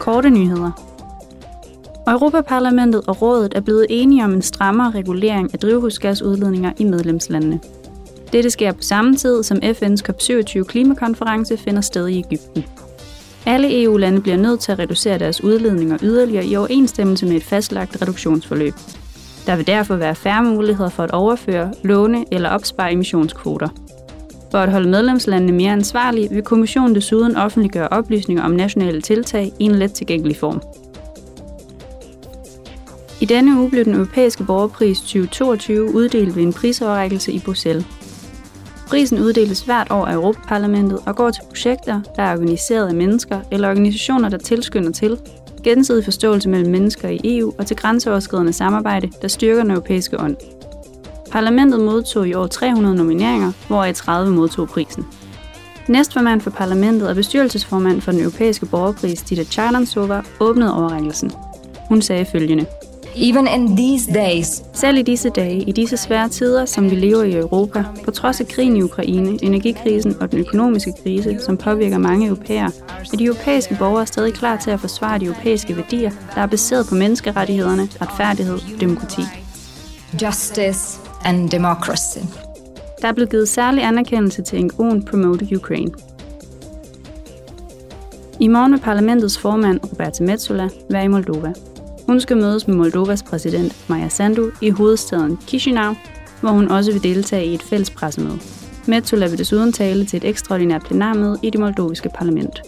korte nyheder. Europaparlamentet og rådet er blevet enige om en strammere regulering af drivhusgasudledninger i medlemslandene. Dette sker på samme tid, som FN's COP27 klimakonference finder sted i Ægypten. Alle EU-lande bliver nødt til at reducere deres udledninger yderligere i overensstemmelse med et fastlagt reduktionsforløb. Der vil derfor være færre muligheder for at overføre, låne eller opspare emissionskvoter. For at holde medlemslandene mere ansvarlige, vil kommissionen desuden offentliggøre oplysninger om nationale tiltag i en let tilgængelig form. I denne uge blev den europæiske borgerpris 2022 uddelt ved en prisoverrækkelse i Bruxelles. Prisen uddeles hvert år af Europaparlamentet og går til projekter, der er organiseret af mennesker eller organisationer, der tilskynder til gensidig forståelse mellem mennesker i EU og til grænseoverskridende samarbejde, der styrker den europæiske ånd. Parlamentet modtog i år 300 nomineringer, hvoraf 30 modtog prisen. Næstformand for parlamentet og bestyrelsesformand for den europæiske borgerpris, Dita Charlansova, åbnede overrækkelsen. Hun sagde følgende. Even in these days, Selv i disse dage, i disse svære tider, som vi lever i Europa, på trods af krigen i Ukraine, energikrisen og den økonomiske krise, som påvirker mange europæere, er de europæiske borgere stadig klar til at forsvare de europæiske værdier, der er baseret på menneskerettighederne, retfærdighed og demokrati. justice and democracy. Der blev givet særlig anerkendelse til NGO'en Promote Ukraine. I morgen vil parlamentets formand, Roberta Metsola, være i Moldova. Hun skal mødes med Moldovas præsident, Maja Sandu, i hovedstaden Chisinau, hvor hun også vil deltage i et fælles pressemøde. Metsola vil desuden tale til et ekstraordinært plenarmøde i det moldoviske parlament.